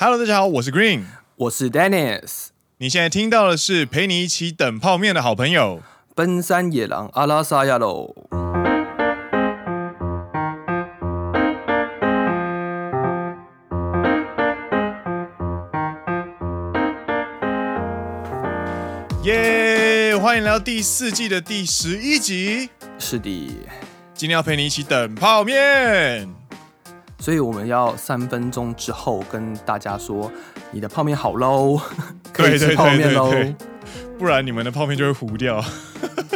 Hello，大家好，我是 Green，我是 Dennis。你现在听到的是陪你一起等泡面的好朋友——奔山野狼阿拉萨亚喽。耶！欢迎来到第四季的第十一集。是的，今天要陪你一起等泡面。所以我们要三分钟之后跟大家说，你的泡面好喽，可以吃泡面喽，不然你们的泡面就会糊掉。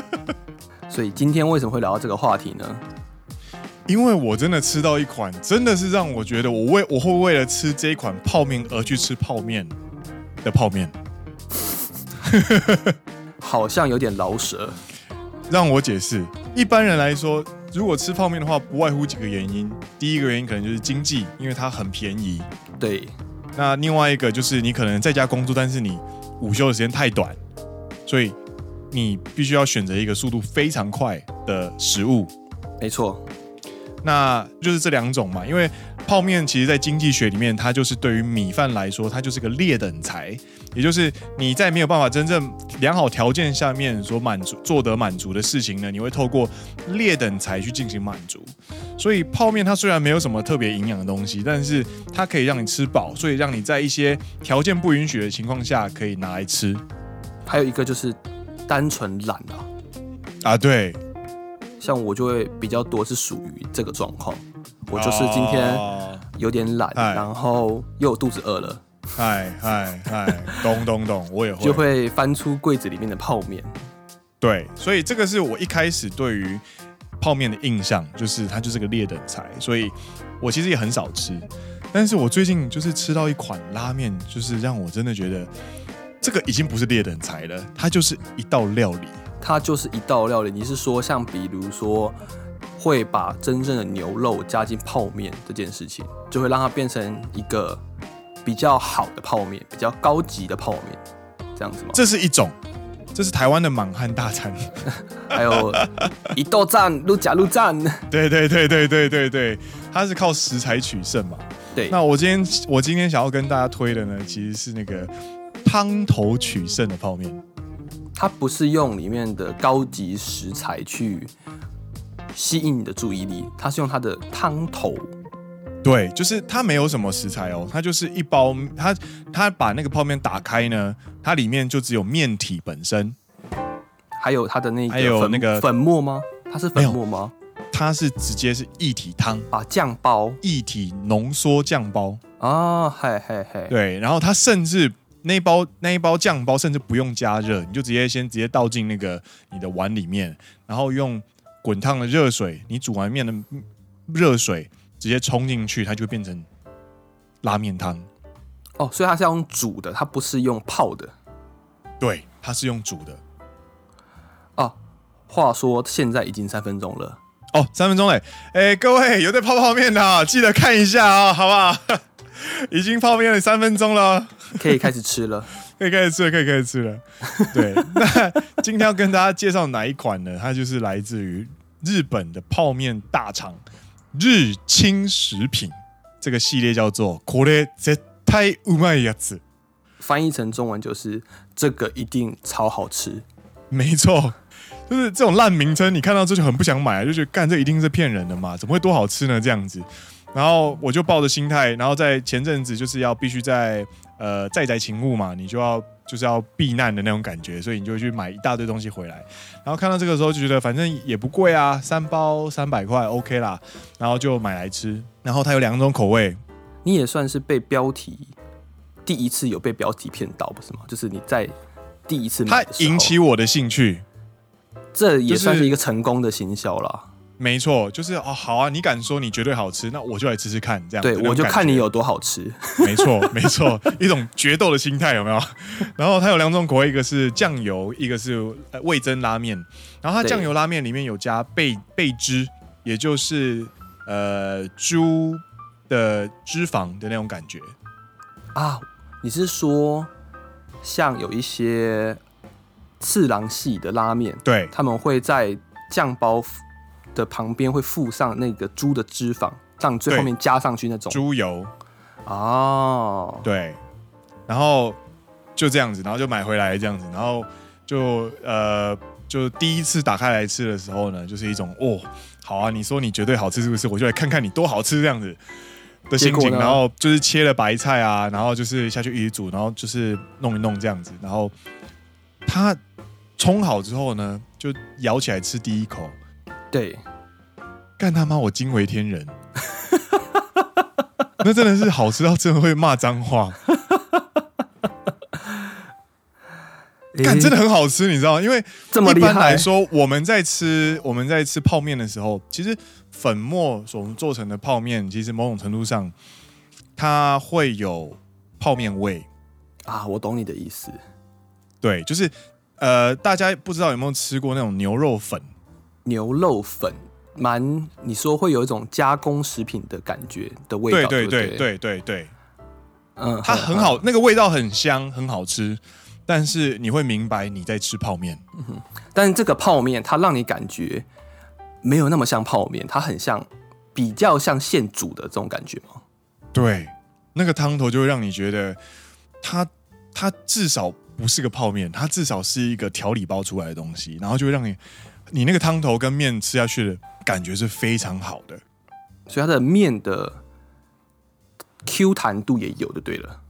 所以今天为什么会聊到这个话题呢？因为我真的吃到一款，真的是让我觉得我为我会为了吃这一款泡面而去吃泡面的泡面，好像有点老舍。让我解释，一般人来说。如果吃泡面的话，不外乎几个原因。第一个原因可能就是经济，因为它很便宜。对。那另外一个就是你可能在家工作，但是你午休的时间太短，所以你必须要选择一个速度非常快的食物。没错。那就是这两种嘛，因为泡面其实，在经济学里面，它就是对于米饭来说，它就是个劣等材，也就是你在没有办法真正良好条件下面所满足、做得满足的事情呢，你会透过劣等才去进行满足。所以泡面它虽然没有什么特别营养的东西，但是它可以让你吃饱，所以让你在一些条件不允许的情况下可以拿来吃。还有一个就是单纯懒啊，啊对。像我就会比较多是属于这个状况，我就是今天有点懒，然后又肚子饿了，嗨嗨嗨，咚咚咚，我也会就会翻出柜子里面的泡面。对，所以这个是我一开始对于泡面的印象，就是它就是个劣等材，所以我其实也很少吃。但是我最近就是吃到一款拉面，就是让我真的觉得这个已经不是劣等材了，它就是一道料理。它就是一道料理。你是说，像比如说，会把真正的牛肉加进泡面这件事情，就会让它变成一个比较好的泡面，比较高级的泡面，这样子吗？这是一种，这是台湾的满汉大餐，还有一豆站、鹿甲鹿站。对对对对对对对，它是靠食材取胜嘛。对。那我今天我今天想要跟大家推的呢，其实是那个汤头取胜的泡面。它不是用里面的高级食材去吸引你的注意力，它是用它的汤头。对，就是它没有什么食材哦，它就是一包，它它把那个泡面打开呢，它里面就只有面体本身，还有它的那个还有那个粉末吗？它是粉末吗？它是直接是一体汤啊，酱包，一体浓缩酱包啊，嘿嘿嘿，对，然后它甚至。那一包那一包酱包甚至不用加热，你就直接先直接倒进那个你的碗里面，然后用滚烫的热水，你煮完面的热水直接冲进去，它就会变成拉面汤。哦，所以它是用煮的，它不是用泡的。对，它是用煮的。哦，话说现在已经三分钟了。哦，三分钟嘞！哎，各位有在泡泡面的，记得看一下啊、哦，好不好？已经泡面了三分钟了，可以开始吃了，可以开始吃了，可以开始吃了。对，那今天要跟大家介绍哪一款呢？它就是来自于日本的泡面大厂日清食品，这个系列叫做“これ绝対うまいやつ”，翻译成中文就是“这个一定超好吃”。没错，就是这种烂名称，你看到这就很不想买，就觉得干这一定是骗人的嘛？怎么会多好吃呢？这样子。然后我就抱着心态，然后在前阵子就是要必须在呃在宅勤务嘛，你就要 就是要避难的那种感觉，所以你就去买一大堆东西回来。然后看到这个时候就觉得反正也不贵啊，三包三百块 OK 啦，然后就买来吃。然后它有两种口味，你也算是被标题第一次有被标题骗到不是吗？就是你在第一次买，它引起我的兴趣，这也算是一个成功的行销了。没错，就是哦，好啊，你敢说你绝对好吃，那我就来吃吃看，这样。对，我就看你有多好吃。没错，没错，一种决斗的心态有没有？然后它有两种口味，一个是酱油，一个是味增拉面。然后它酱油拉面里面有加贝贝汁，也就是呃猪的脂肪的那种感觉啊。你是说像有一些次郎系的拉面，对，他们会在酱包的旁边会附上那个猪的脂肪，让最后面加上去那种。猪油。哦，对，然后就这样子，然后就买回来这样子，然后就呃，就第一次打开来吃的时候呢，就是一种哦，好啊，你说你绝对好吃是不是？我就来看看你多好吃这样子的心情，然后就是切了白菜啊，然后就是下去一起煮，然后就是弄一弄这样子，然后它冲好之后呢，就咬起来吃第一口，对，干他妈我惊为天人。那真的是好吃到真的会骂脏话，干真的很好吃，你知道吗？因为一般来说，我们在吃我们在吃泡面的时候，其实粉末所做成的泡面，其实某种程度上它会有泡面味啊。我懂你的意思，对，就是呃，大家不知道有没有吃过那种牛肉粉？牛肉粉。蛮，你说会有一种加工食品的感觉的味道，对对对对对对，嗯，它很好，那个味道很香，很好吃，但是你会明白你在吃泡面，嗯哼，但是这个泡面它让你感觉没有那么像泡面，它很像比较像现煮的这种感觉吗？对，那个汤头就会让你觉得它它至少不是个泡面，它至少是一个调理包出来的东西，然后就会让你你那个汤头跟面吃下去的。感觉是非常好的，所以它的面的 Q 弹度也有的，对了，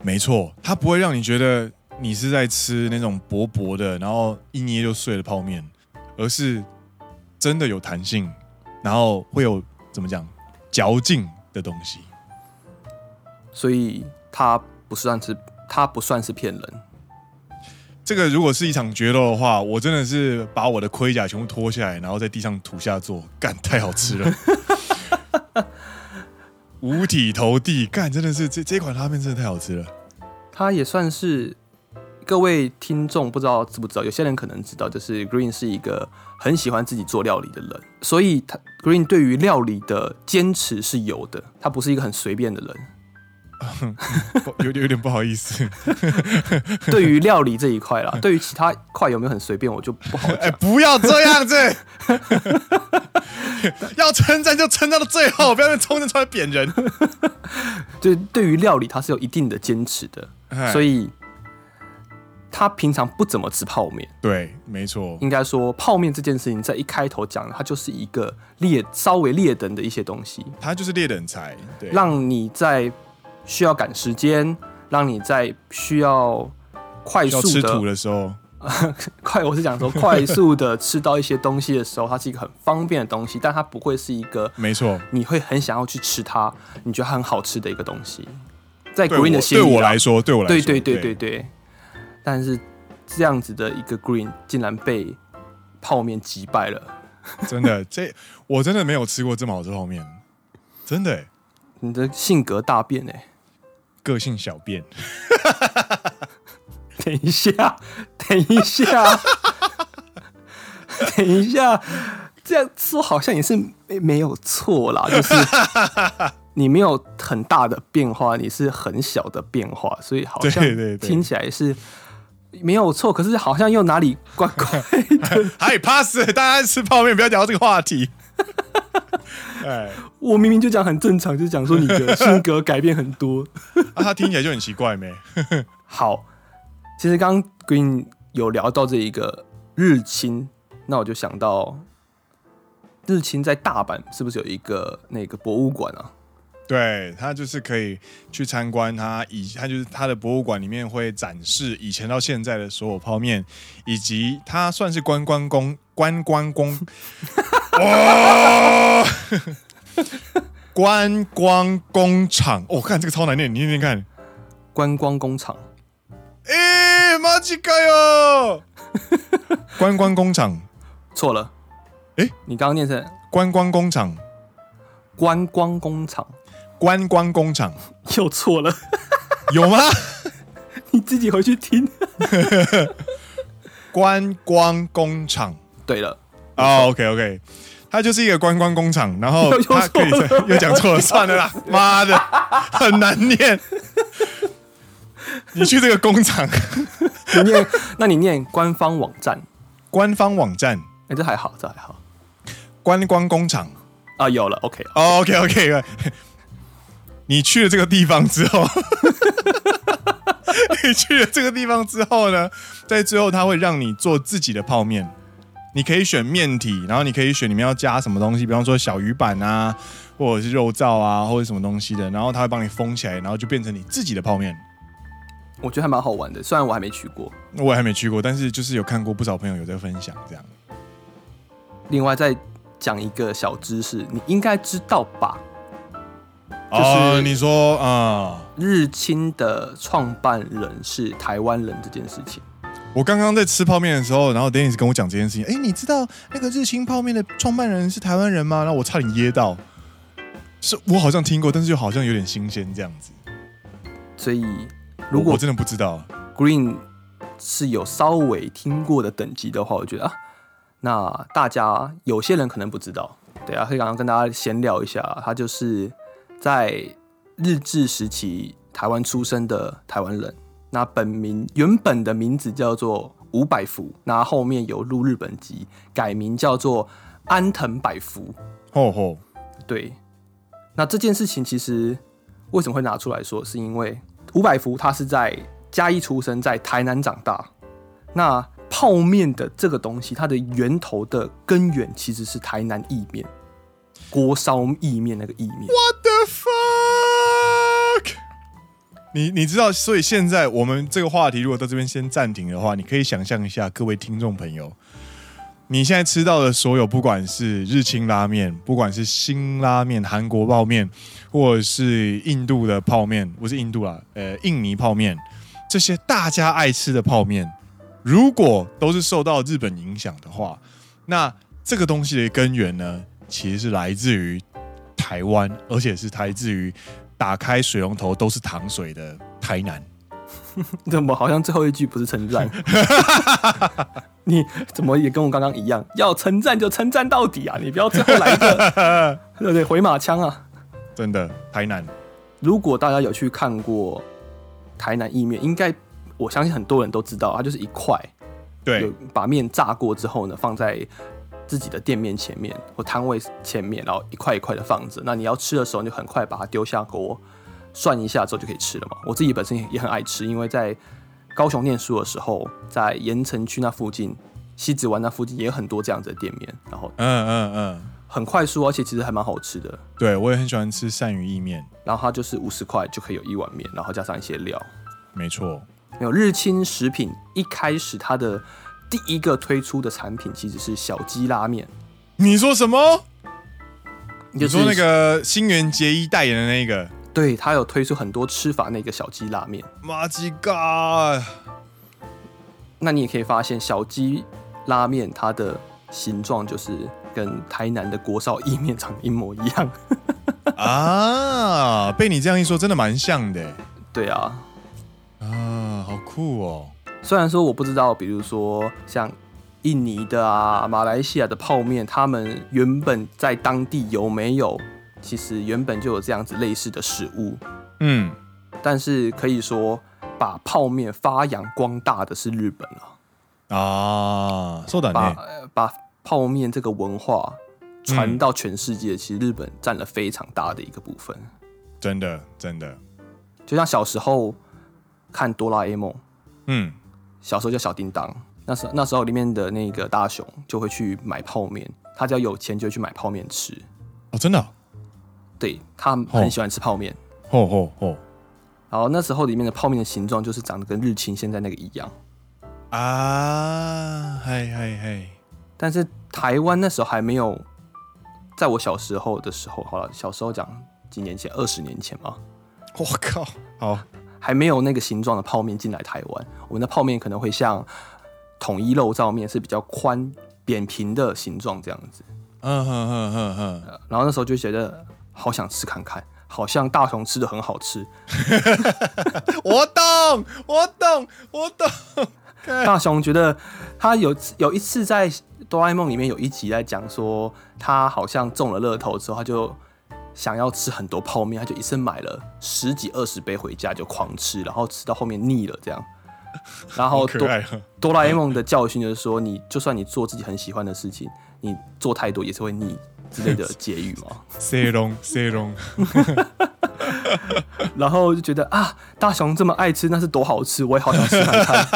没错，它不会让你觉得你是在吃那种薄薄的，然后一捏就碎的泡面，而是真的有弹性，然后会有怎么讲嚼劲的东西，所以它不算是它不算是骗人。这个如果是一场决斗的话，我真的是把我的盔甲全部脱下来，然后在地上土下做，干太好吃了，五体投地，干真的是这这款拉面真的太好吃了。它也算是各位听众不知道知不知道，有些人可能知道，就是 Green 是一个很喜欢自己做料理的人，所以他 Green 对于料理的坚持是有的，他不是一个很随便的人。有有点不好意思，对于料理这一块啦，对于其他块有没有很随便，我就不好讲。哎，不要这样子，要称赞就称赞到最后，不要冲着出来贬人。就对于料理，他是有一定的坚持的，所以他平常不怎么吃泡面。对，没错。应该说，泡面这件事情在一开头讲，它就是一个劣稍微劣等的一些东西，它就是劣等菜，对，让你在。需要赶时间，让你在需要快速的吃土的时候，快，我是讲说快速的吃到一些东西的时候，它是一个很方便的东西，但它不会是一个没错，你会很想要去吃它，你觉得很好吃的一个东西。在 Green 的心里，对我来说，对我来说，对对对对。对，对。但是这样子的一个 Green 竟然被泡面击败了，真的，这我真的没有吃过这么好吃泡面，真的，你的性格大变哎。个性小变，等一下，等一下，等一下，这样说好像也是没没有错啦，就是 你没有很大的变化，你是很小的变化，所以好像听起来是没有错，可是好像又哪里怪怪的。还 pass，大家吃泡面不要聊这个话题。哎，我明明就讲很正常，就讲说你的性格改变很多，啊，他听起来就很奇怪没？好，其实刚刚 Green 有聊到这一个日清，那我就想到日清在大阪是不是有一个那个博物馆啊？对，他就是可以去参观，他以他就是他的博物馆里面会展示以前到现在的所有泡面，以及他算是观光工观光工。哇！观光工厂，哦，看这个超难念，你念念看。观光工厂，哎，马吉盖哟！观光工厂错了，哎，你刚刚念成观光工厂，观光工厂，观光工厂 又错了，有吗？你自己回去听。观光工厂，对了。哦、oh，OK OK，它就是一个观光工厂，然后 它可以 又讲错了，算了啦，妈的，很难念。你去这个工厂，你念，那你念官方网站，官方网站，哎、欸，这还好，这还好。观光工厂啊，有了，OK，OK，OK，、okay. oh, okay, okay. 你去了这个地方之后，你去了这个地方之后呢，在最后他会让你做自己的泡面。你可以选面体，然后你可以选里面要加什么东西，比方说小鱼板啊，或者是肉燥啊，或者什么东西的，然后他会帮你封起来，然后就变成你自己的泡面。我觉得还蛮好玩的，虽然我还没去过，我也还没去过，但是就是有看过不少朋友有在分享这样。另外再讲一个小知识，你应该知道吧？就是你说啊，日清的创办人是台湾人这件事情。我刚刚在吃泡面的时候，然后 Dennis 跟我讲这件事情。哎，你知道那个日清泡面的创办人是台湾人吗？然后我差点噎到。是我好像听过，但是又好像有点新鲜这样子。所以，如果我，我真的不知道 Green 是有稍微听过的等级的话，我觉得啊，那大家有些人可能不知道。对啊，可以刚刚跟大家闲聊一下，他就是在日治时期台湾出生的台湾人。那本名原本的名字叫做伍百福，那后面有入日本籍，改名叫做安藤百福。吼吼，对。那这件事情其实为什么会拿出来说？是因为伍百福他是在嘉义出生，在台南长大。那泡面的这个东西，它的源头的根源其实是台南意面，锅烧意面那个意面。What the fuck？你你知道，所以现在我们这个话题如果到这边先暂停的话，你可以想象一下，各位听众朋友，你现在吃到的所有，不管是日清拉面，不管是新拉面、韩国泡面，或者是印度的泡面，不是印度啦，呃，印尼泡面，这些大家爱吃的泡面，如果都是受到日本影响的话，那这个东西的根源呢，其实是来自于台湾，而且是来自于。打开水龙头都是糖水的台南，怎么好像最后一句不是称赞？你怎么也跟我刚刚一样，要称赞就称赞到底啊！你不要最后来一个，对不对？回马枪啊！真的台南，如果大家有去看过台南意面，应该我相信很多人都知道，它就是一块，对，把面炸过之后呢，放在。自己的店面前面或摊位前面，然后一块一块的放着。那你要吃的时候，你就很快把它丢下锅，涮一下之后就可以吃了嘛。我自己本身也很爱吃，因为在高雄念书的时候，在盐城区那附近、西子湾那附近也有很多这样子的店面。然后，嗯嗯嗯，很快速，而且其实还蛮好吃的。对，我也很喜欢吃鳝鱼意面，然后它就是五十块就可以有一碗面，然后加上一些料。没错，没有日清食品一开始它的。第一个推出的产品其实是小鸡拉面。你说什么？你说那个新垣结衣代言的那个？对，他有推出很多吃法那个小鸡拉面。马吉嘎！那你也可以发现，小鸡拉面它的形状就是跟台南的国烧意面长得一模一样。啊，被你这样一说，真的蛮像的。对啊。啊，好酷哦。虽然说我不知道，比如说像印尼的啊、马来西亚的泡面，他们原本在当地有没有，其实原本就有这样子类似的食物，嗯，但是可以说把泡面发扬光大的是日本啊，啊，说的把把泡面这个文化传到全世界，其实日本占了非常大的一个部分，真的真的，就像小时候看哆啦 A 梦，嗯。小时候叫小叮当，那时那时候里面的那个大雄就会去买泡面，他只要有钱就会去买泡面吃。哦，真的、啊？对，他很喜欢吃泡面。哦哦哦。然后那时候里面的泡面的形状就是长得跟日清现在那个一样。啊，嗨嗨嗨！但是台湾那时候还没有，在我小时候的时候，好了，小时候讲几年前，二十年前嘛。我靠，好。还没有那个形状的泡面进来台湾，我们的泡面可能会像统一肉燥面，是比较宽扁平的形状这样子。嗯哼哼哼哼。然后那时候就觉得好想吃看看，好像大雄吃的很好吃。我懂，我懂，我懂。大雄觉得他有有一次在哆啦 A 梦里面有一集在讲说，他好像中了乐透之后，他就。想要吃很多泡面，他就一次买了十几二十杯回家就狂吃，然后吃到后面腻了这样。然后哆哆啦 A 梦的教训就是说，你就算你做自己很喜欢的事情，你做太多也是会腻之类的 结语嘛。塞龙塞龙。然后就觉得啊，大雄这么爱吃，那是多好吃，我也好想吃看看。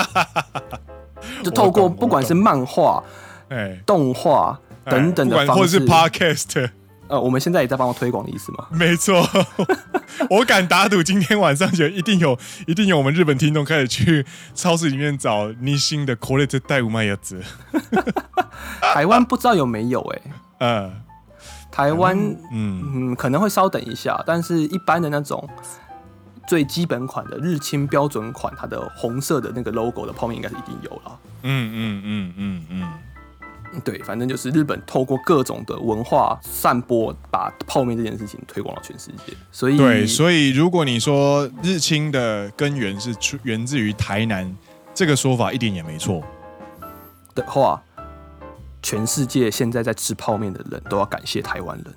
就透过不管是漫画、哎、动画等等的方式，或者是 Podcast。呃，我们现在也在帮我推广的意思吗？没错，我敢打赌，今天晚上就一定有，一定有我们日本听众开始去超市里面找日新的 Quality 带五麦叶子。台湾不知道有没有哎、欸，呃，台湾嗯嗯可能会稍等一下，但是一般的那种最基本款的日清标准款，它的红色的那个 logo 的泡面应该是一定有了。嗯嗯嗯嗯嗯。对，反正就是日本透过各种的文化散播，把泡面这件事情推广到全世界。所以，对，所以如果你说日清的根源是出源自于台南，这个说法一点也没错的话，全世界现在在吃泡面的人都要感谢台湾人。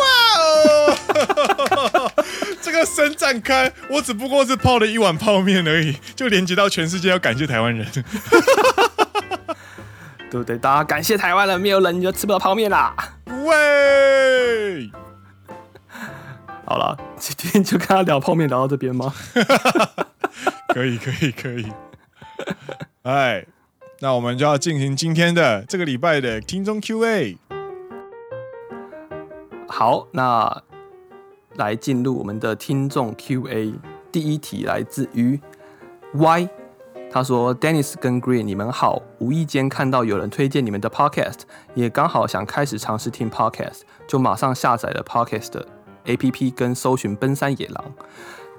哇哦，这个伸展开，我只不过是泡了一碗泡面而已，就连接到全世界要感谢台湾人。对不对？大家感谢台湾人，没有人你就吃不到泡面啦。喂，好了，今天就跟他聊泡面，聊到这边吗？可以，可以，可以。哎，那我们就要进行今天的这个礼拜的听众 Q&A。好，那来进入我们的听众 Q&A。第一题来自于 Y。他说：“Dennis 跟 Green，你们好。无意间看到有人推荐你们的 Podcast，也刚好想开始尝试听 Podcast，就马上下载了 Podcast 的 APP，跟搜寻奔山野狼。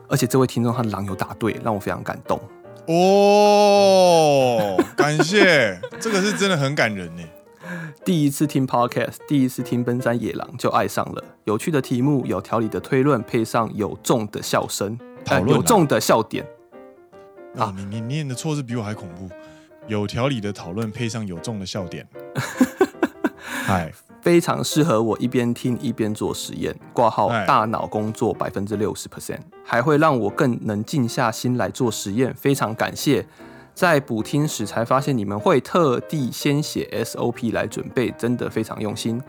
而且这位听众他的狼有答对，让我非常感动。哦，感谢，这个是真的很感人呢。第一次听 Podcast，第一次听奔山野狼就爱上了。有趣的题目，有条理的推论，配上有重的笑声，呃、有重的笑点。”啊，你你念的错字比我还恐怖，有条理的讨论配上有重的笑点，嗨，非常适合我一边听一边做实验，挂号大脑工作百分之六十 percent，还会让我更能静下心来做实验，非常感谢。在补听时才发现你们会特地先写 SOP 来准备，真的非常用心。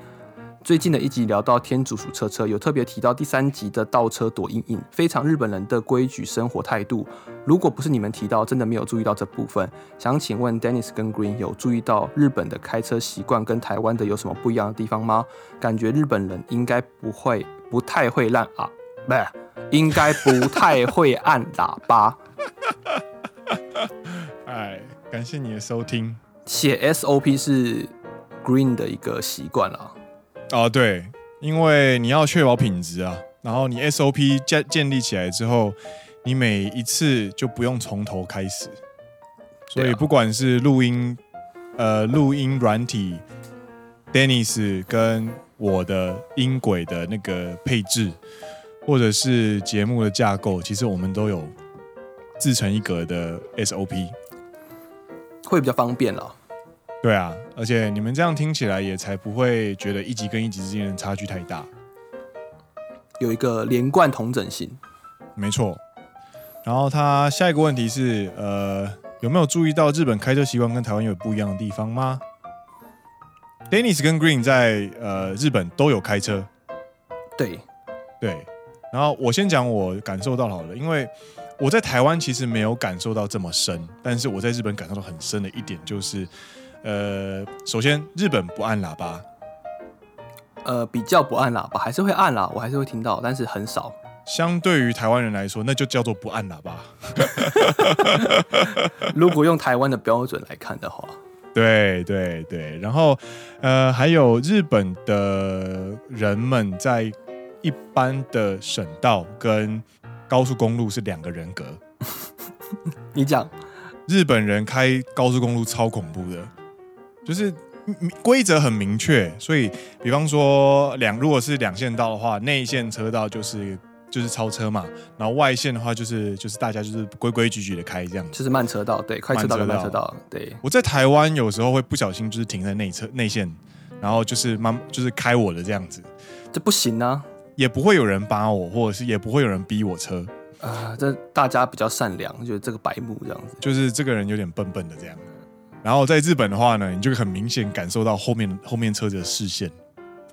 最近的一集聊到天竺鼠车车，有特别提到第三集的倒车躲阴影，非常日本人的规矩生活态度。如果不是你们提到，真的没有注意到这部分。想请问 Dennis 跟 Green 有注意到日本的开车习惯跟台湾的有什么不一样的地方吗？感觉日本人应该不会不太会按啊，不是，应该不太会按喇叭。哎，感谢你的收听。写 SOP 是 Green 的一个习惯了。哦，对，因为你要确保品质啊，然后你 SOP 建建立起来之后，你每一次就不用从头开始，所以不管是录音，呃，录音软体，Dennis 跟我的音轨的那个配置，或者是节目的架构，其实我们都有自成一格的 SOP，会比较方便了。对啊，而且你们这样听起来也才不会觉得一集跟一集之间的差距太大，有一个连贯同整性。没错。然后他下一个问题是，呃，有没有注意到日本开车习惯跟台湾有不一样的地方吗？Dennis 跟 Green 在呃日本都有开车。对，对。然后我先讲我感受到好了，因为我在台湾其实没有感受到这么深，但是我在日本感受到很深的一点就是。呃，首先日本不按喇叭，呃，比较不按喇叭，还是会按啦，我还是会听到，但是很少。相对于台湾人来说，那就叫做不按喇叭。如果用台湾的标准来看的话，对对对。然后，呃，还有日本的人们在一般的省道跟高速公路是两个人格。你讲，日本人开高速公路超恐怖的。就是规则很明确，所以比方说两如果是两线道的话，内线车道就是就是超车嘛，然后外线的话就是就是大家就是规规矩矩的开这样子，就是慢车道，对，快车道跟慢车道，对。我在台湾有时候会不小心就是停在内侧内线，然后就是慢就是开我的这样子，这不行啊，也不会有人扒我，或者是也不会有人逼我车啊，这大家比较善良，就是这个白目这样子，就是这个人有点笨笨的这样。然后在日本的话呢，你就很明显感受到后面后面车子的视线，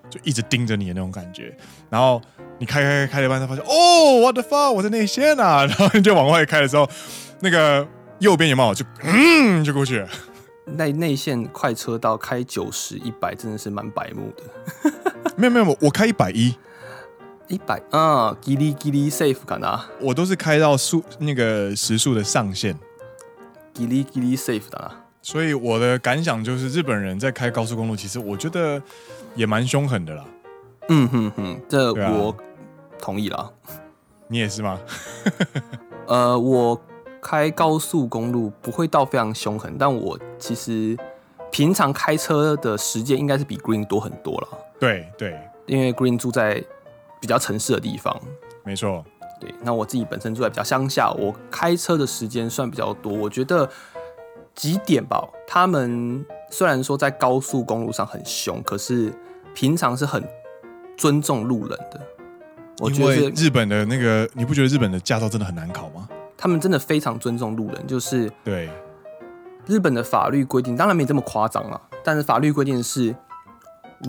就一直盯着你的那种感觉。然后你开开开开了一半，才发现哦，what the fuck，我在内线啊！然后你就往外开的时候，那个右边有没有就嗯就过去了。内内线快车道开九十一百真的是蛮白目的。没 有没有，我我开一百一，一百啊，叽哩叽哩 safe 感啊，我都是开到速那个时速的上限，叽哩叽哩 safe 的啊。所以我的感想就是，日本人在开高速公路，其实我觉得也蛮凶狠的啦。嗯哼哼，这我同意啦。你也是吗？呃，我。开高速公路不会到非常凶狠，但我其实平常开车的时间应该是比 Green 多很多了。对对，因为 Green 住在比较城市的地方，没错。对，那我自己本身住在比较乡下，我开车的时间算比较多。我觉得几点吧，他们虽然说在高速公路上很凶，可是平常是很尊重路人的。我觉得日本的那个，你不觉得日本的驾照真的很难考吗？他们真的非常尊重路人，就是对日本的法律规定，当然没这么夸张了。但是法律规定是，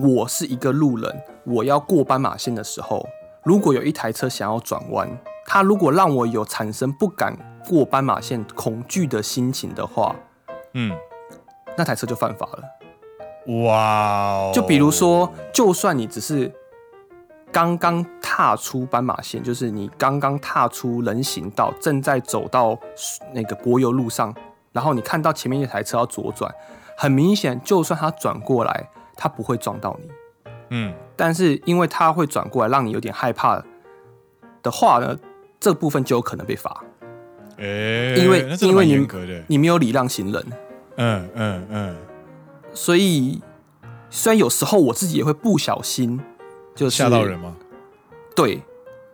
我是一个路人，我要过斑马线的时候，如果有一台车想要转弯，他如果让我有产生不敢过斑马线恐惧的心情的话，嗯，那台车就犯法了。哇 Wow，就比如说，就算你只是。刚刚踏出斑马线，就是你刚刚踏出人行道，正在走到那个柏油路上，然后你看到前面一台车要左转，很明显，就算他转过来，他不会撞到你，嗯，但是因为他会转过来，让你有点害怕的话呢，这部分就有可能被罚，欸、因为因为你你没有礼让行人，嗯嗯嗯，所以虽然有时候我自己也会不小心。就是吓到人吗？对，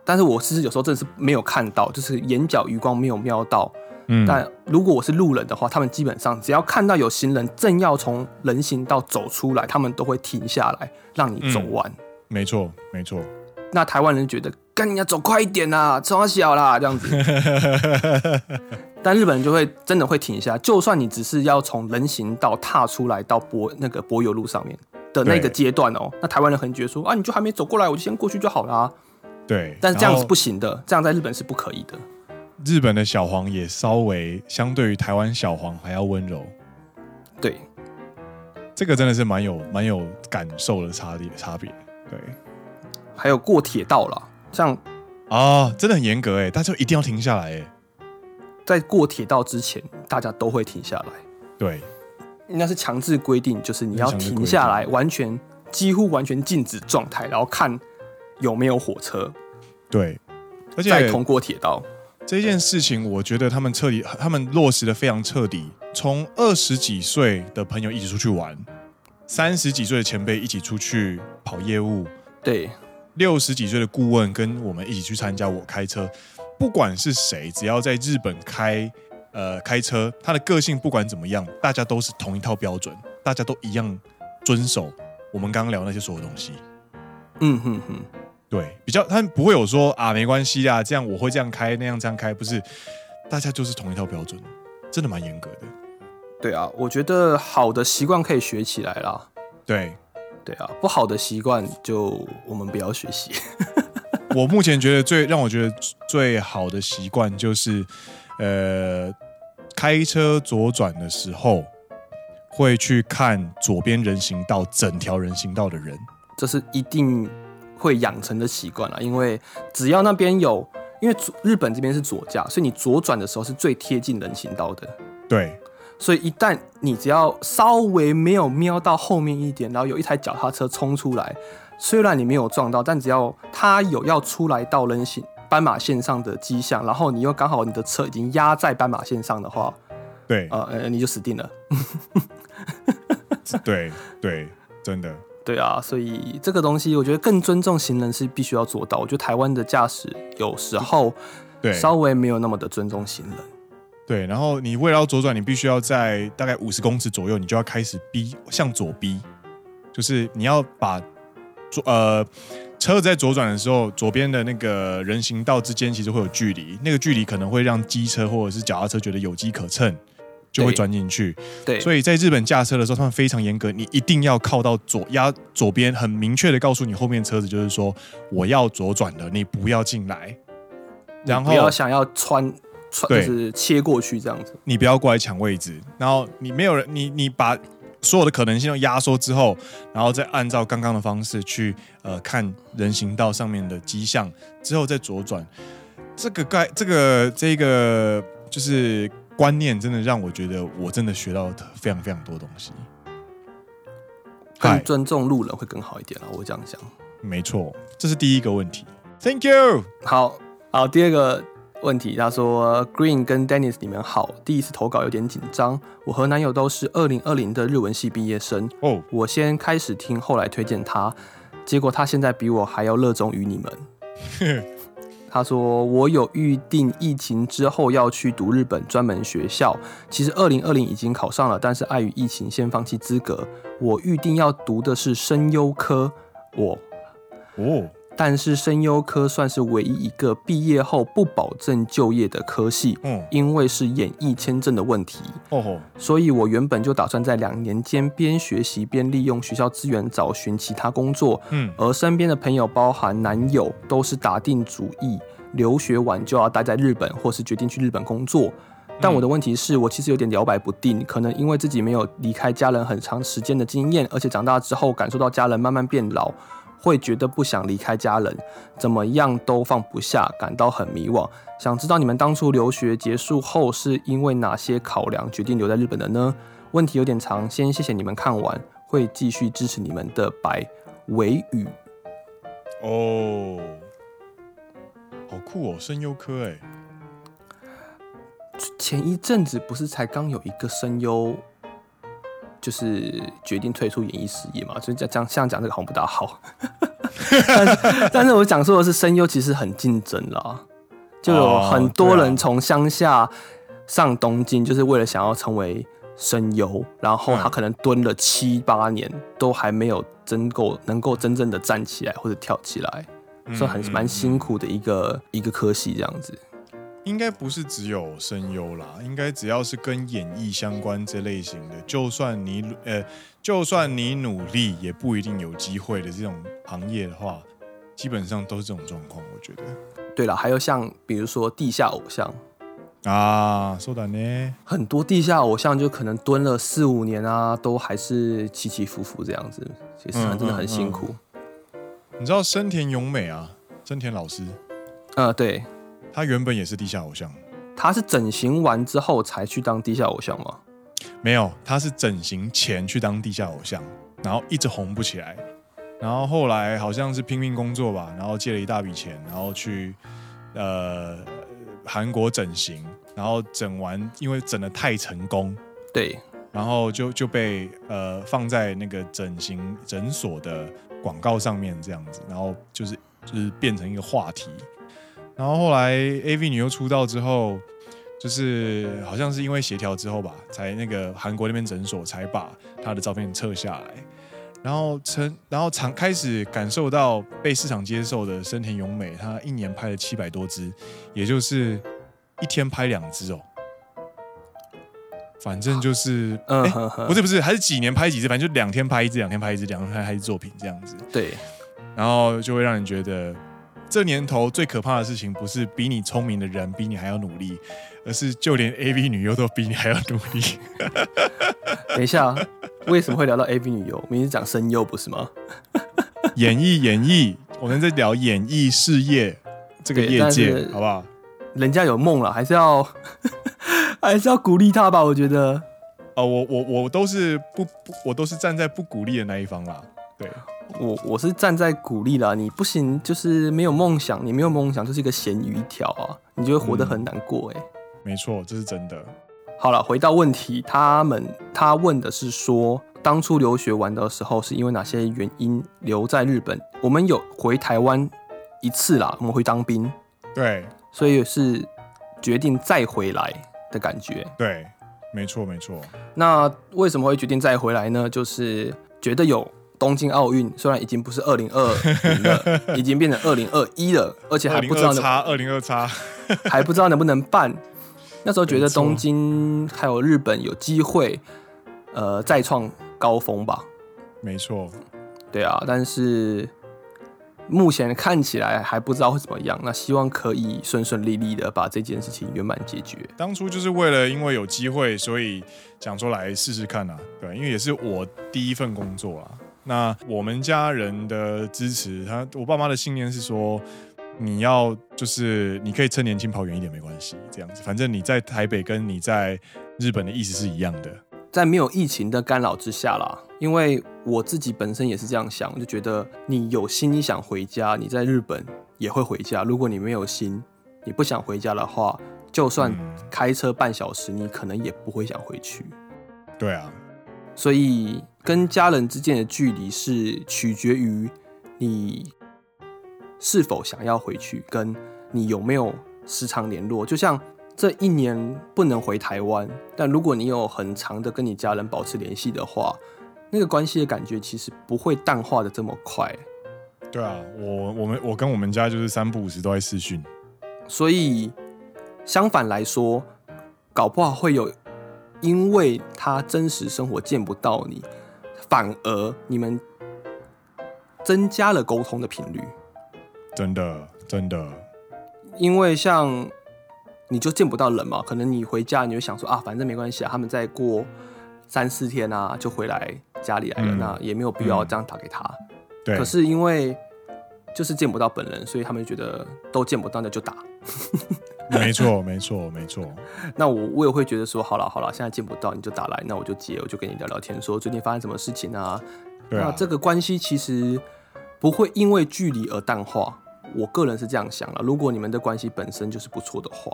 但是我其实有时候真的是没有看到，就是眼角余光没有瞄到。嗯，但如果我是路人的话，他们基本上只要看到有行人正要从人行道走出来，他们都会停下来让你走完。嗯，没错，没错。那台湾人觉得，干你要走快一点啦，车小啦这样子。但日本人就会真的会停下，就算你只是要从人行道踏出来到柏那个柏油路上面。的那个阶段哦，那台湾人很觉得说啊，你就还没走过来，我就先过去就好啦。对，但是这样是不行的，这样在日本是不可以的。日本的小黄也稍微相对于台湾小黄还要温柔。对，这个真的是蛮有蛮有感受的差别差别。对，还有过铁道了，像啊，真的很严格哎，大家一定要停下来哎，在过铁道之前，大家都会停下来。对。应该是强制规定，就是你要停下来，完全几乎完全静止状态，然后看有没有火车。对，而且再通过铁道这件事情，我觉得他们彻底，他们落实的非常彻底。从二十几岁的朋友一起出去玩，三十几岁的前辈一起出去跑业务，对，六十几岁的顾问跟我们一起去参加我开车，不管是谁，只要在日本开。呃，开车，他的个性不管怎么样，大家都是同一套标准，大家都一样遵守我们刚刚聊那些所有东西。嗯哼哼，对，比较他们不会有说啊，没关系啊，这样我会这样开，那样这样开，不是，大家就是同一套标准，真的蛮严格的。对啊，我觉得好的习惯可以学起来啦。对，对啊，不好的习惯就我们不要学习。我目前觉得最让我觉得最好的习惯就是。呃，开车左转的时候，会去看左边人行道，整条人行道的人，这是一定会养成的习惯了。因为只要那边有，因为日本这边是左驾，所以你左转的时候是最贴近人行道的。对，所以一旦你只要稍微没有瞄到后面一点，然后有一台脚踏车冲出来，虽然你没有撞到，但只要他有要出来到人行。斑马线上的迹象，然后你又刚好你的车已经压在斑马线上的话，对，呃，你就死定了。对对，真的。对啊，所以这个东西我觉得更尊重行人是必须要做到。我觉得台湾的驾驶有时候对稍微没有那么的尊重行人。对，然后你为了要左转，你必须要在大概五十公尺左右，你就要开始逼向左逼，就是你要把左呃。车子在左转的时候，左边的那个人行道之间其实会有距离，那个距离可能会让机车或者是脚踏车觉得有机可乘。就会转进去。对，所以在日本驾车的时候，他们非常严格，你一定要靠到左压左边，很明确的告诉你后面车子就是说我要左转的，你不要进来。然后不要想要穿穿就是切过去这样子，你不要过来抢位置。然后你没有人，你你把所有的可能性都压缩之后，然后再按照刚刚的方式去呃看人行道上面的迹象，之后再左转。这个概这个这个就是观念，真的让我觉得我真的学到非常非常多东西。更尊重路人会更好一点了，我这样想。没错，这是第一个问题。Thank you。好。好，第二个问题，他说 Green 跟 Dennis 你们好，第一次投稿有点紧张。我和男友都是二零二零的日文系毕业生哦。Oh. 我先开始听，后来推荐他，结果他现在比我还要热衷于你们。他说我有预定疫情之后要去读日本专门学校，其实二零二零已经考上了，但是碍于疫情先放弃资格。我预定要读的是声优科，我哦。Oh. 但是声优科算是唯一一个毕业后不保证就业的科系，嗯，因为是演艺签证的问题，哦吼，所以我原本就打算在两年间边学习边利用学校资源找寻其他工作，嗯，而身边的朋友，包含男友，都是打定主意留学完就要待在日本，或是决定去日本工作。但我的问题是我其实有点摇摆不定，可能因为自己没有离开家人很长时间的经验，而且长大之后感受到家人慢慢变老。会觉得不想离开家人，怎么样都放不下，感到很迷惘。想知道你们当初留学结束后是因为哪些考量决定留在日本的呢？问题有点长，先谢谢你们看完，会继续支持你们的白维宇。哦，好酷哦，声优科哎。前一阵子不是才刚有一个声优。就是决定退出演艺事业嘛，所以这样像讲这个好像不大好。但是，但是我讲说的是声优其实很竞争啦，就有很多人从乡下上东京，就是为了想要成为声优，然后他可能蹲了七八年，都还没有真够能够真正的站起来或者跳起来，所以很蛮辛苦的一个一个科系这样子。应该不是只有声优啦，应该只要是跟演艺相关这类型的，就算你呃，就算你努力，也不一定有机会的这种行业的话，基本上都是这种状况。我觉得。对了，还有像比如说地下偶像啊，说的呢，很多地下偶像就可能蹲了四五年啊，都还是起起伏伏这样子，其实真的很辛苦。嗯嗯嗯、你知道深田咏美啊，深田老师，呃，对。他原本也是地下偶像，他是整形完之后才去当地下偶像吗？没有，他是整形前去当地下偶像，然后一直红不起来，然后后来好像是拼命工作吧，然后借了一大笔钱，然后去呃韩国整形，然后整完，因为整的太成功，对，然后就就被呃放在那个整形诊所的广告上面这样子，然后就是就是变成一个话题。然后后来 AV 女优出道之后，就是好像是因为协调之后吧，才那个韩国那边诊所才把她的照片撤下来，然后成然后常开始感受到被市场接受的深田咏美，她一年拍了七百多支，也就是一天拍两支哦，反正就是嗯，不是不是，还是几年拍几支，反正就两天拍一支，两天拍一支，两天拍一支作品这样子。对，然后就会让人觉得。这年头最可怕的事情，不是比你聪明的人比你还要努力，而是就连 AV 女优都比你还要努力。等一下，为什么会聊到 AV 女优？明明是讲声优不是吗？演艺演艺，我们在聊演艺事业这个业界，好不好？人家有梦了，还是要 还是要鼓励他吧？我觉得，哦，我我我都是不不，我都是站在不鼓励的那一方啦。对。我我是站在鼓励啦，你不行，就是没有梦想，你没有梦想就是一个咸鱼一条啊，你就会活得很难过哎、欸。没错，这是真的。好了，回到问题，他们他问的是说，当初留学完的时候是因为哪些原因留在日本？我们有回台湾一次啦，我们会当兵，对，所以是决定再回来的感觉。对，没错没错。那为什么会决定再回来呢？就是觉得有。东京奥运虽然已经不是二零二零了，已经变成二零二一了，而且还不知道差二零二差，还不知道能不能办。那时候觉得东京还有日本有机会，呃，再创高峰吧。没错。对啊，但是目前看起来还不知道会怎么样。那希望可以顺顺利利的把这件事情圆满解决。当初就是为了因为有机会，所以想说来试试看啊。对，因为也是我第一份工作啊。那我们家人的支持，他我爸妈的信念是说。你要就是你可以趁年轻跑远一点没关系，这样子，反正你在台北跟你在日本的意思是一样的，在没有疫情的干扰之下啦。因为我自己本身也是这样想，就觉得你有心你想回家，你在日本也会回家。如果你没有心，你不想回家的话，就算开车半小时，你可能也不会想回去。对啊，所以跟家人之间的距离是取决于你。是否想要回去，跟你有没有时常联络，就像这一年不能回台湾，但如果你有很长的跟你家人保持联系的话，那个关系的感觉其实不会淡化的这么快。对啊，我我们我跟我们家就是三不五时都在视讯，所以相反来说，搞不好会有，因为他真实生活见不到你，反而你们增加了沟通的频率。真的，真的，因为像你就见不到人嘛，可能你回家你就想说啊，反正没关系啊，他们再过三四天啊就回来家里来了，嗯、那也没有必要这样打给他。对。可是因为就是见不到本人，所以他们觉得都见不到，那就打。没错，没错，没错。那我我也会觉得说，好了好了，现在见不到你就打来，那我就接，我就跟你聊聊天，说最近发生什么事情啊？对啊。那这个关系其实不会因为距离而淡化。我个人是这样想了，如果你们的关系本身就是不错的话，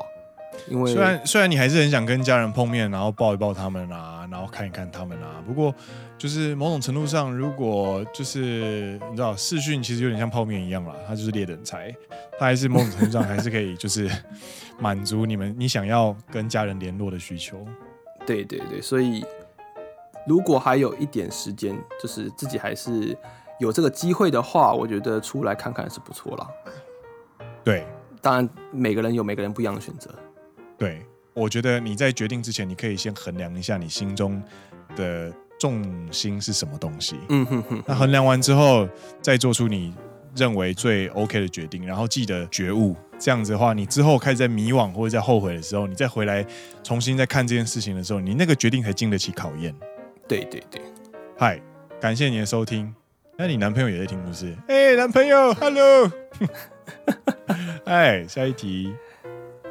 因为虽然虽然你还是很想跟家人碰面，然后抱一抱他们啊，然后看一看他们啊，不过就是某种程度上，如果就是你知道视讯其实有点像泡面一样啦，它就是劣等才，它还是某种程度上还是可以就是满足你们你想要跟家人联络的需求。对对对，所以如果还有一点时间，就是自己还是。有这个机会的话，我觉得出来看看是不错啦。对，当然每个人有每个人不一样的选择。对，我觉得你在决定之前，你可以先衡量一下你心中的重心是什么东西。嗯哼哼。那衡量完之后，再做出你认为最 OK 的决定，然后记得觉悟。这样子的话，你之后开始在迷惘或者在后悔的时候，你再回来重新再看这件事情的时候，你那个决定才经得起考验。对对对。嗨，感谢你的收听。那你男朋友也在听，不是？哎、欸，男朋友，Hello，哎，下一题。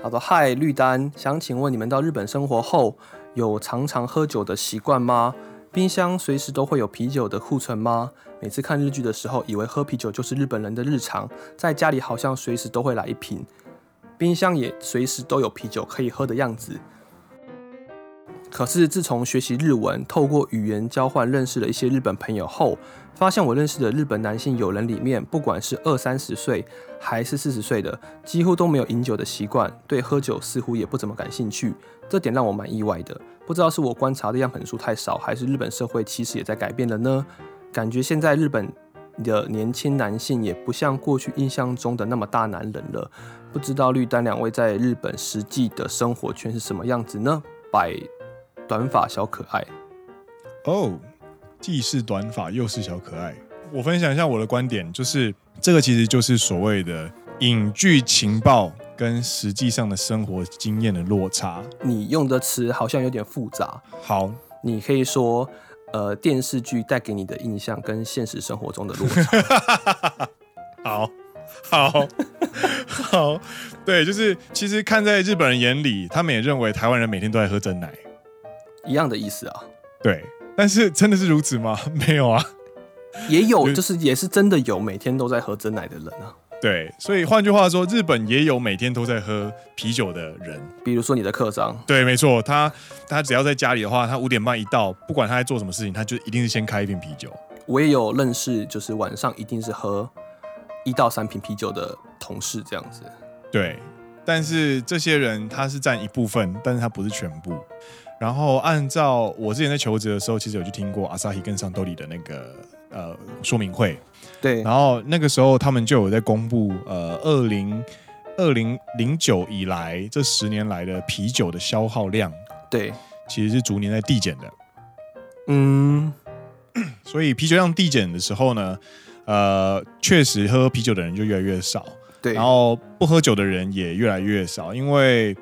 好的，嗨，绿丹，想请问你们到日本生活后，有常常喝酒的习惯吗？冰箱随时都会有啤酒的库存吗？每次看日剧的时候，以为喝啤酒就是日本人的日常，在家里好像随时都会来一瓶，冰箱也随时都有啤酒可以喝的样子。可是自从学习日文，透过语言交换认识了一些日本朋友后，发现我认识的日本男性友人里面，不管是二三十岁还是四十岁的，几乎都没有饮酒的习惯，对喝酒似乎也不怎么感兴趣。这点让我蛮意外的，不知道是我观察的样本数太少，还是日本社会其实也在改变了呢？感觉现在日本的年轻男性也不像过去印象中的那么大男人了。不知道绿丹两位在日本实际的生活圈是什么样子呢？拜，短发小可爱。哦。既是短发又是小可爱，我分享一下我的观点，就是这个其实就是所谓的影剧情报跟实际上的生活经验的落差。你用的词好像有点复杂。好，你可以说，呃，电视剧带给你的印象跟现实生活中的落差。好，好，好，对，就是其实看在日本人眼里，他们也认为台湾人每天都在喝真奶，一样的意思啊。对。但是真的是如此吗？没有啊，也有，就是也是真的有每天都在喝真奶的人啊。对，所以换句话说，日本也有每天都在喝啤酒的人。比如说你的课长。对，没错，他他只要在家里的话，他五点半一到，不管他在做什么事情，他就一定是先开一瓶啤酒。我也有认识，就是晚上一定是喝一到三瓶啤酒的同事这样子。对，但是这些人他是占一部分，但是他不是全部。然后按照我之前在求职的时候，其实有去听过阿萨希跟 Suntory 的那个呃说明会，对。然后那个时候他们就有在公布呃二零二零零九以来这十年来的啤酒的消耗量，对，其实是逐年在递减的。嗯，所以啤酒量递减的时候呢，呃，确实喝啤酒的人就越来越少，对，然后不喝酒的人也越来越少，因为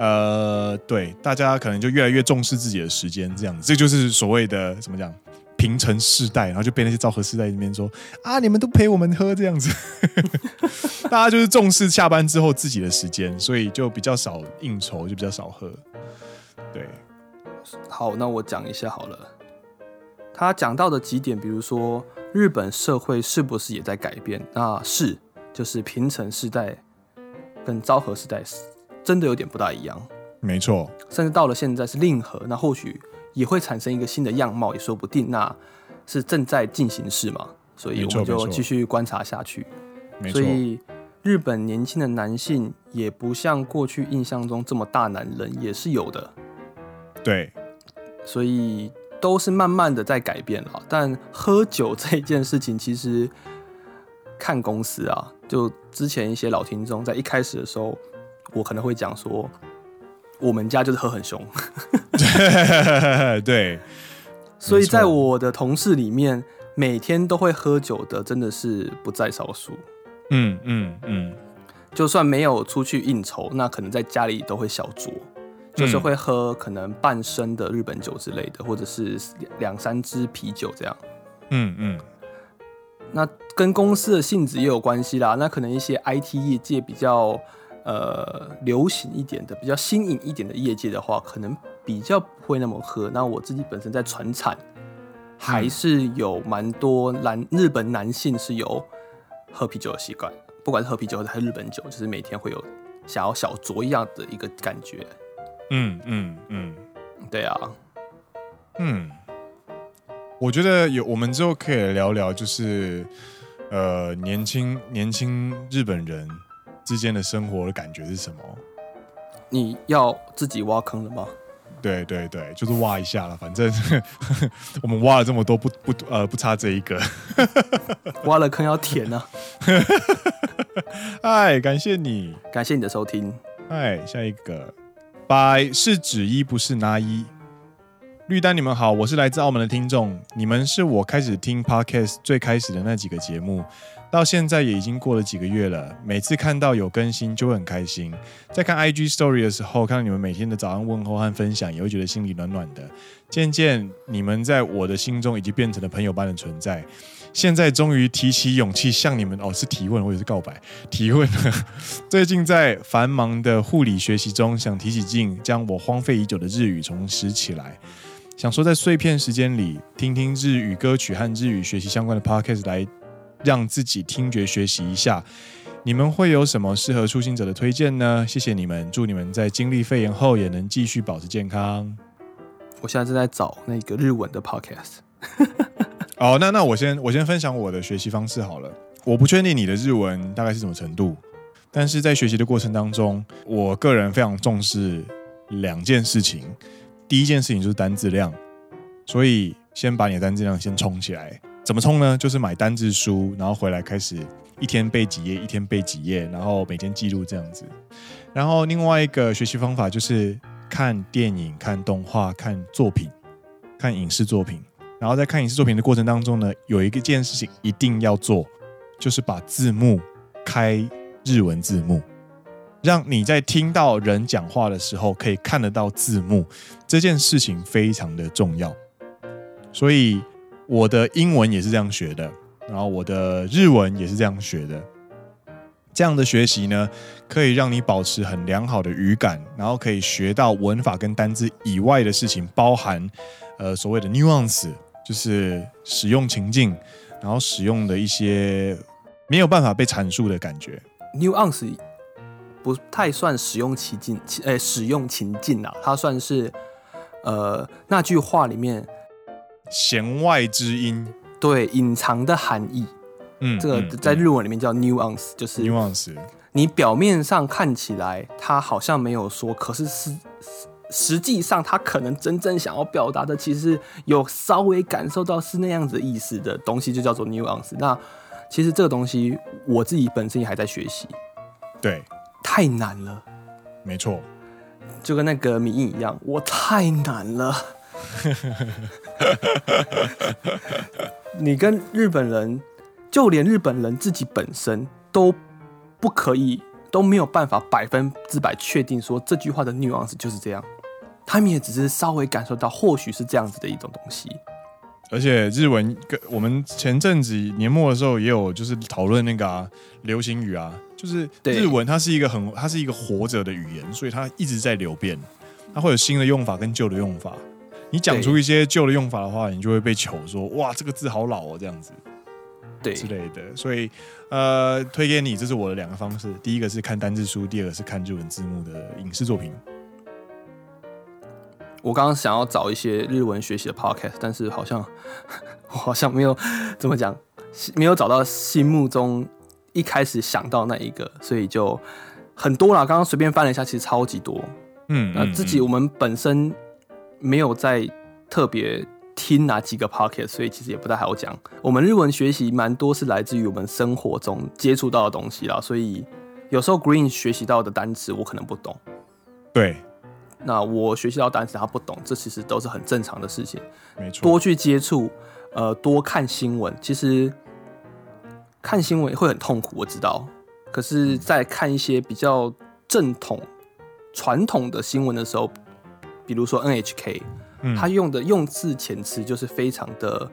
呃，对，大家可能就越来越重视自己的时间，这样子，这就是所谓的怎么讲？平成世代，然后就被那些昭和世代里面说啊，你们都陪我们喝这样子，大家就是重视下班之后自己的时间，所以就比较少应酬，就比较少喝。对，好，那我讲一下好了。他讲到的几点，比如说日本社会是不是也在改变？那是，就是平成世代跟昭和世代真的有点不大一样。没错，甚至到了现在是令和，那或许。也会产生一个新的样貌，也说不定。那是正在进行式嘛，所以我们就继续观察下去。没错。所以日本年轻的男性也不像过去印象中这么大男人，也是有的。对，所以都是慢慢的在改变了。但喝酒这件事情，其实看公司啊，就之前一些老听众在一开始的时候，我可能会讲说。我们家就是喝很凶，对，所以在我的同事里面，每天都会喝酒的真的是不在少数。嗯嗯嗯，就算没有出去应酬，那可能在家里都会小酌，就是会喝可能半升的日本酒之类的，或者是两三支啤酒这样。嗯嗯，那跟公司的性质也有关系啦。那可能一些 IT 业界比较。呃，流行一点的、比较新颖一点的业界的话，可能比较不会那么喝。那我自己本身在传产，还是有蛮多男日本男性是有喝啤酒的习惯，不管是喝啤酒还是日本酒，就是每天会有想要小酌一样的一个感觉。嗯嗯嗯，对啊，嗯，我觉得有，我们之后可以聊聊，就是呃，年轻年轻日本人。之间的生活的感觉是什么？你要自己挖坑了吗？对对对，就是挖一下了。反正 我们挖了这么多，不不呃不差这一个。挖了坑要填呢、啊。哎，感谢你，感谢你的收听。哎，下一个，拜是指一不是拿一。绿丹，你们好，我是来自澳门的听众，你们是我开始听 Podcast 最开始的那几个节目。到现在也已经过了几个月了，每次看到有更新就会很开心。在看 IG Story 的时候，看到你们每天的早安问候和分享，也会觉得心里暖暖的。渐渐，你们在我的心中已经变成了朋友般的存在。现在终于提起勇气向你们哦，是提问或者是告白？提问了。最近在繁忙的护理学习中，想提起劲，将我荒废已久的日语重拾起来。想说在碎片时间里，听听日语歌曲和日语学习相关的 Podcast 来。让自己听觉学习一下，你们会有什么适合初心者的推荐呢？谢谢你们，祝你们在经历肺炎后也能继续保持健康。我现在正在找那个日文的 podcast。哦，那那我先我先分享我的学习方式好了。我不确定你的日文大概是什么程度，但是在学习的过程当中，我个人非常重视两件事情。第一件事情就是单字量，所以先把你的单字量先冲起来。怎么冲呢？就是买单字书，然后回来开始一天背几页，一天背几页，然后每天记录这样子。然后另外一个学习方法就是看电影、看动画、看作品、看影视作品。然后在看影视作品的过程当中呢，有一个件事情一定要做，就是把字幕开日文字幕，让你在听到人讲话的时候可以看得到字幕。这件事情非常的重要，所以。我的英文也是这样学的，然后我的日文也是这样学的。这样的学习呢，可以让你保持很良好的语感，然后可以学到文法跟单字以外的事情，包含呃所谓的 nuance，就是使用情境，然后使用的一些没有办法被阐述的感觉。nuance 不太算使用情境，呃，使用情境啊，它算是呃那句话里面。弦外之音，对，隐藏的含义，嗯，这个在日文里面叫 nuance，就是 nuance。你表面上看起来他好像没有说，可是实实际上他可能真正想要表达的，其实有稍微感受到是那样子意思的东西，就叫做 nuance。那其实这个东西我自己本身也还在学习，对，太难了。没错，就跟那个米印一样，我太难了。你跟日本人，就连日本人自己本身都不可以，都没有办法百分之百确定说这句话的 nuance 就是这样。他们也只是稍微感受到，或许是这样子的一种东西。而且日文跟我们前阵子年末的时候也有就是讨论那个、啊、流行语啊，就是日文它是一个很它是一个活着的语言，所以它一直在流变，它会有新的用法跟旧的用法。你讲出一些旧的用法的话，你就会被求说哇这个字好老哦这样子，对之类的。所以呃推给你，这是我的两个方式，第一个是看单字书，第二个是看日文字幕的影视作品。我刚刚想要找一些日文学习的 podcast，但是好像我好像没有怎么讲，没有找到心目中一开始想到那一个，所以就很多啦。刚刚随便翻了一下，其实超级多。嗯，那自己我们本身没有在特别听哪几个 podcast，所以其实也不太好讲。我们日文学习蛮多是来自于我们生活中接触到的东西啦，所以有时候 Green 学习到的单词我可能不懂。对。那我学习到单词，他不懂，这其实都是很正常的事情。没错，多去接触，呃，多看新闻。其实看新闻会很痛苦，我知道。可是，在看一些比较正统、传统的新闻的时候，比如说 NHK，嗯，他用的用字遣词就是非常的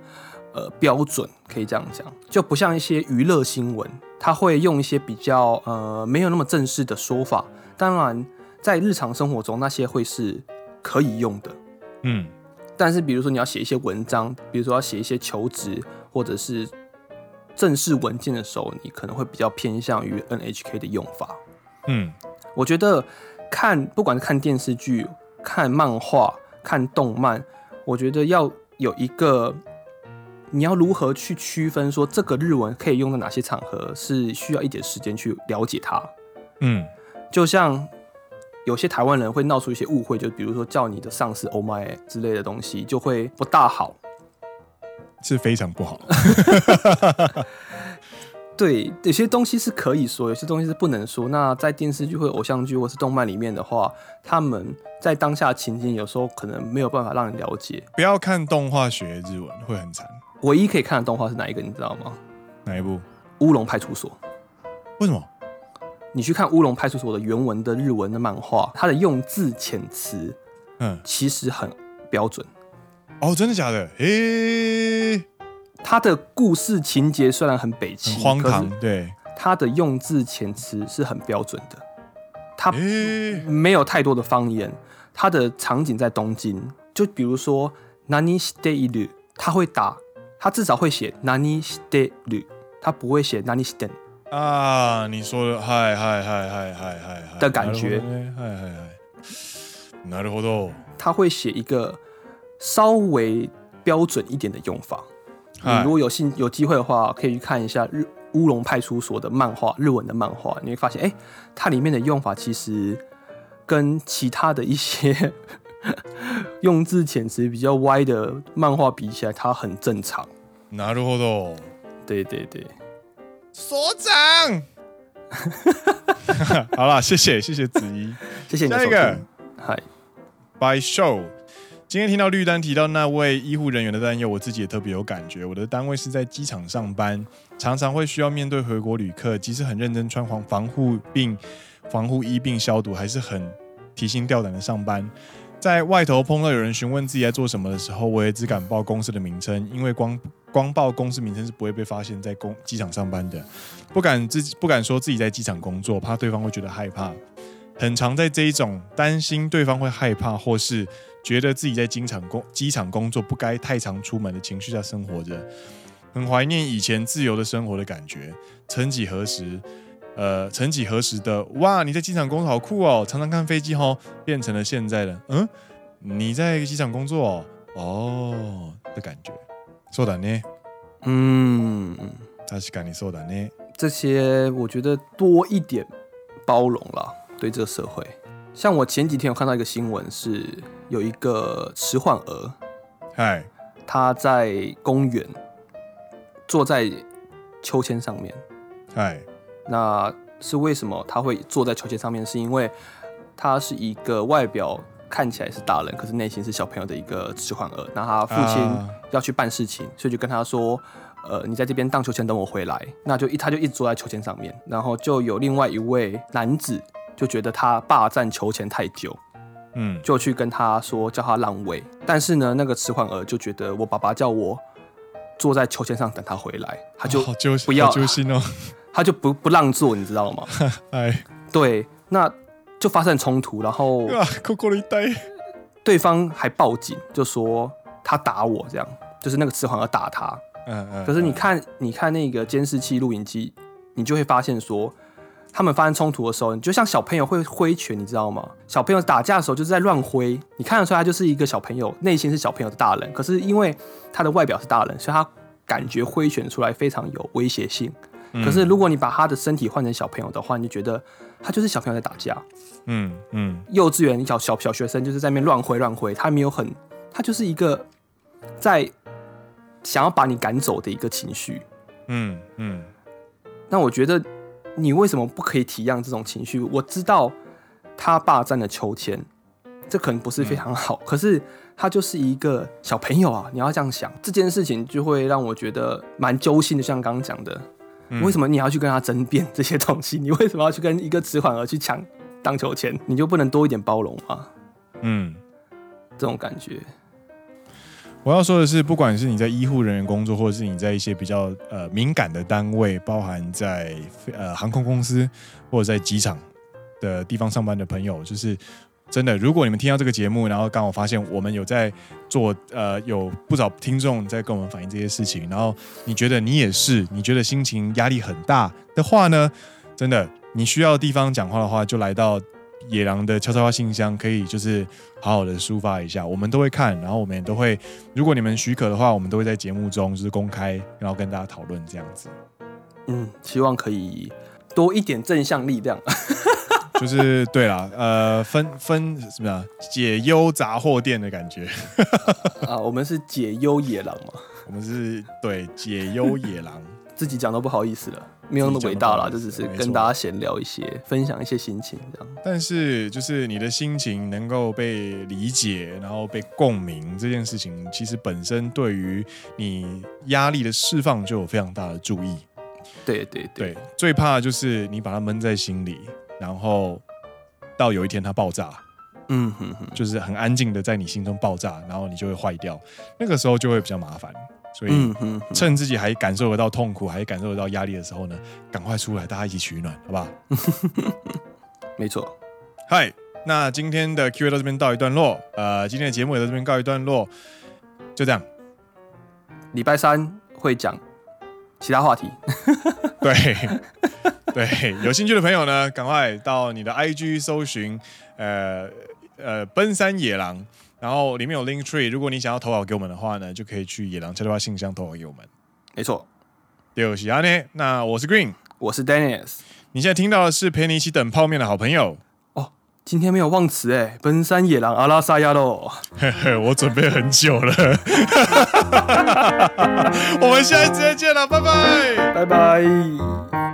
呃标准，可以这样讲，就不像一些娱乐新闻，他会用一些比较呃没有那么正式的说法。当然。在日常生活中，那些会是可以用的，嗯，但是比如说你要写一些文章，比如说要写一些求职或者是正式文件的时候，你可能会比较偏向于 NHK 的用法，嗯，我觉得看不管是看电视剧、看漫画、看动漫，我觉得要有一个你要如何去区分说这个日文可以用在哪些场合，是需要一点时间去了解它，嗯，就像。有些台湾人会闹出一些误会，就比如说叫你的上司 “Oh my” 之类的东西，就会不大好，是非常不好。对，有些东西是可以说，有些东西是不能说。那在电视剧或偶像剧或是动漫里面的话，他们在当下情景有时候可能没有办法让你了解。不要看动画学日文会很惨。唯一可以看的动画是哪一个？你知道吗？哪一部？乌龙派出所。为什么？你去看《乌龙派出所》的原文的日文的漫画，它的用字遣词，嗯，其实很标准。哦，真的假的？诶，它的故事情节虽然很北七，很荒唐，对，它的用字遣词是很标准的。它没有太多的方言，它的场景在东京，就比如说“何している”，他会打，他至少会写“何してる”，他不会写“何して”。啊，你说的嗨嗨嗨嗨嗨嗨的感觉，嗨嗨嗨，なるほど。他会写一个稍微标准一点的用法。 你如果有兴有机会的话，可以去看一下日乌龙派出所的漫画，日文的漫画，你会发现，哎、欸，它里面的用法其实跟其他的一些用字遣词比较歪的漫画比起来，它很正常。なるほど。对对对。所长，好了，谢谢谢谢子怡，谢谢你。下一个，嗨，By Show， 今天听到绿丹提到那位医护人员的担忧，我自己也特别有感觉。我的单位是在机场上班，常常会需要面对回国旅客，即使很认真穿防防护并防护衣并消毒，还是很提心吊胆的上班。在外头碰到有人询问自己在做什么的时候，我也只敢报公司的名称，因为光光报公司名称是不会被发现在公机场上班的，不敢自己不敢说自己在机场工作，怕对方会觉得害怕。很常在这一种担心对方会害怕，或是觉得自己在机场工机场工作不该太常出门的情绪下生活着，很怀念以前自由的生活的感觉。曾几何时。呃，曾几何时的哇，你在机场工作好酷哦，常常看飞机哦，变成了现在的嗯，你在机场工作哦，哦的感觉，そうだね，嗯，确かにそうだね。这些我觉得多一点包容了，对这个社会。 像我前几天有看到一个新闻，是有一个迟缓儿，嗨，他在公园坐在秋千上面，嗨。那是为什么他会坐在秋千上面，是因为他是一个外表看起来是大人，可是内心是小朋友的一个迟缓儿。那他父亲要去办事情，啊、所以就跟他说：“呃，你在这边荡秋千，等我回来。”那就一他就一直坐在秋千上面，然后就有另外一位男子就觉得他霸占秋千太久，嗯，就去跟他说叫他让位。但是呢，那个迟缓儿就觉得我爸爸叫我坐在秋千上等他回来，他就不要，揪心哦，他就不不让座，你知道吗？哎，对，那。就发生冲突，然后对方还报警，就说他打我，这样就是那个迟缓儿打他。嗯嗯。可是你看，你看那个监视器录影机，你就会发现说，他们发生冲突的时候，你就像小朋友会挥拳，你知道吗？小朋友打架的时候就是在乱挥，你看得出来他就是一个小朋友，内心是小朋友的大人。可是因为他的外表是大人，所以他感觉挥拳出来非常有威胁性。可是如果你把他的身体换成小朋友的话，你就觉得他就是小朋友在打架。嗯嗯，幼稚园小小小学生就是在那边乱挥乱挥，他没有很，他就是一个在想要把你赶走的一个情绪。嗯嗯，那我觉得你为什么不可以体谅这种情绪？我知道他霸占了秋千，这可能不是非常好，可是他就是一个小朋友啊，你要这样想，这件事情就会让我觉得蛮揪心的，像刚刚讲的。为什么你要去跟他争辩这些东西？你为什么要去跟一个迟缓儿去抢荡秋千？你就不能多一点包容吗？嗯，这种感觉。我要说的是，不管是你在医护人员工作，或者是你在一些比较呃敏感的单位，包含在呃航空公司或者在机场的地方上班的朋友，就是。真的，如果你们听到这个节目，然后刚好发现我们有在做，呃，有不少听众在跟我们反映这些事情，然后你觉得你也是，你觉得心情压力很大的话呢，真的，你需要地方讲话的话，就来到野狼的悄悄话信箱，可以就是好好的抒发一下，我们都会看，然后我们也都会，如果你们许可的话，我们都会在节目中就是公开，然后跟大家讨论这样子。嗯，希望可以多一点正向力量。就是对啦，呃，分分什么解忧杂货店的感觉 啊，我们是解忧野狼嘛，我们是对解忧野狼，自己讲都不好意思了，没有那么伟大啦，就只是跟大家闲聊一些，分享一些心情这样。但是就是你的心情能够被理解，然后被共鸣这件事情，其实本身对于你压力的释放就有非常大的注意。对对对，对，最怕就是你把它闷在心里。然后到有一天它爆炸，嗯哼哼，就是很安静的在你心中爆炸，然后你就会坏掉，那个时候就会比较麻烦。所以趁自己还感受得到痛苦，还感受得到压力的时候呢，赶快出来，大家一起取暖，好不好？没错。嗨，那今天的 Q&A 到这边告一段落，呃，今天的节目也到这边告一段落，就这样。礼拜三会讲其他话题。对。对，有兴趣的朋友呢，赶快到你的 IG 搜寻，呃呃，奔山野狼，然后里面有 Link Tree，如果你想要投稿给我们的话呢，就可以去野狼悄悄话信箱投稿给我们。没错，对，喜欢呢。那我是 Green，我是 Dennis，你现在听到的是陪你一起等泡面的好朋友。哦，今天没有忘词哎，奔山野狼阿拉萨亚喽。嘿嘿，我准备很久了。我们下一次再见了，拜拜，拜拜。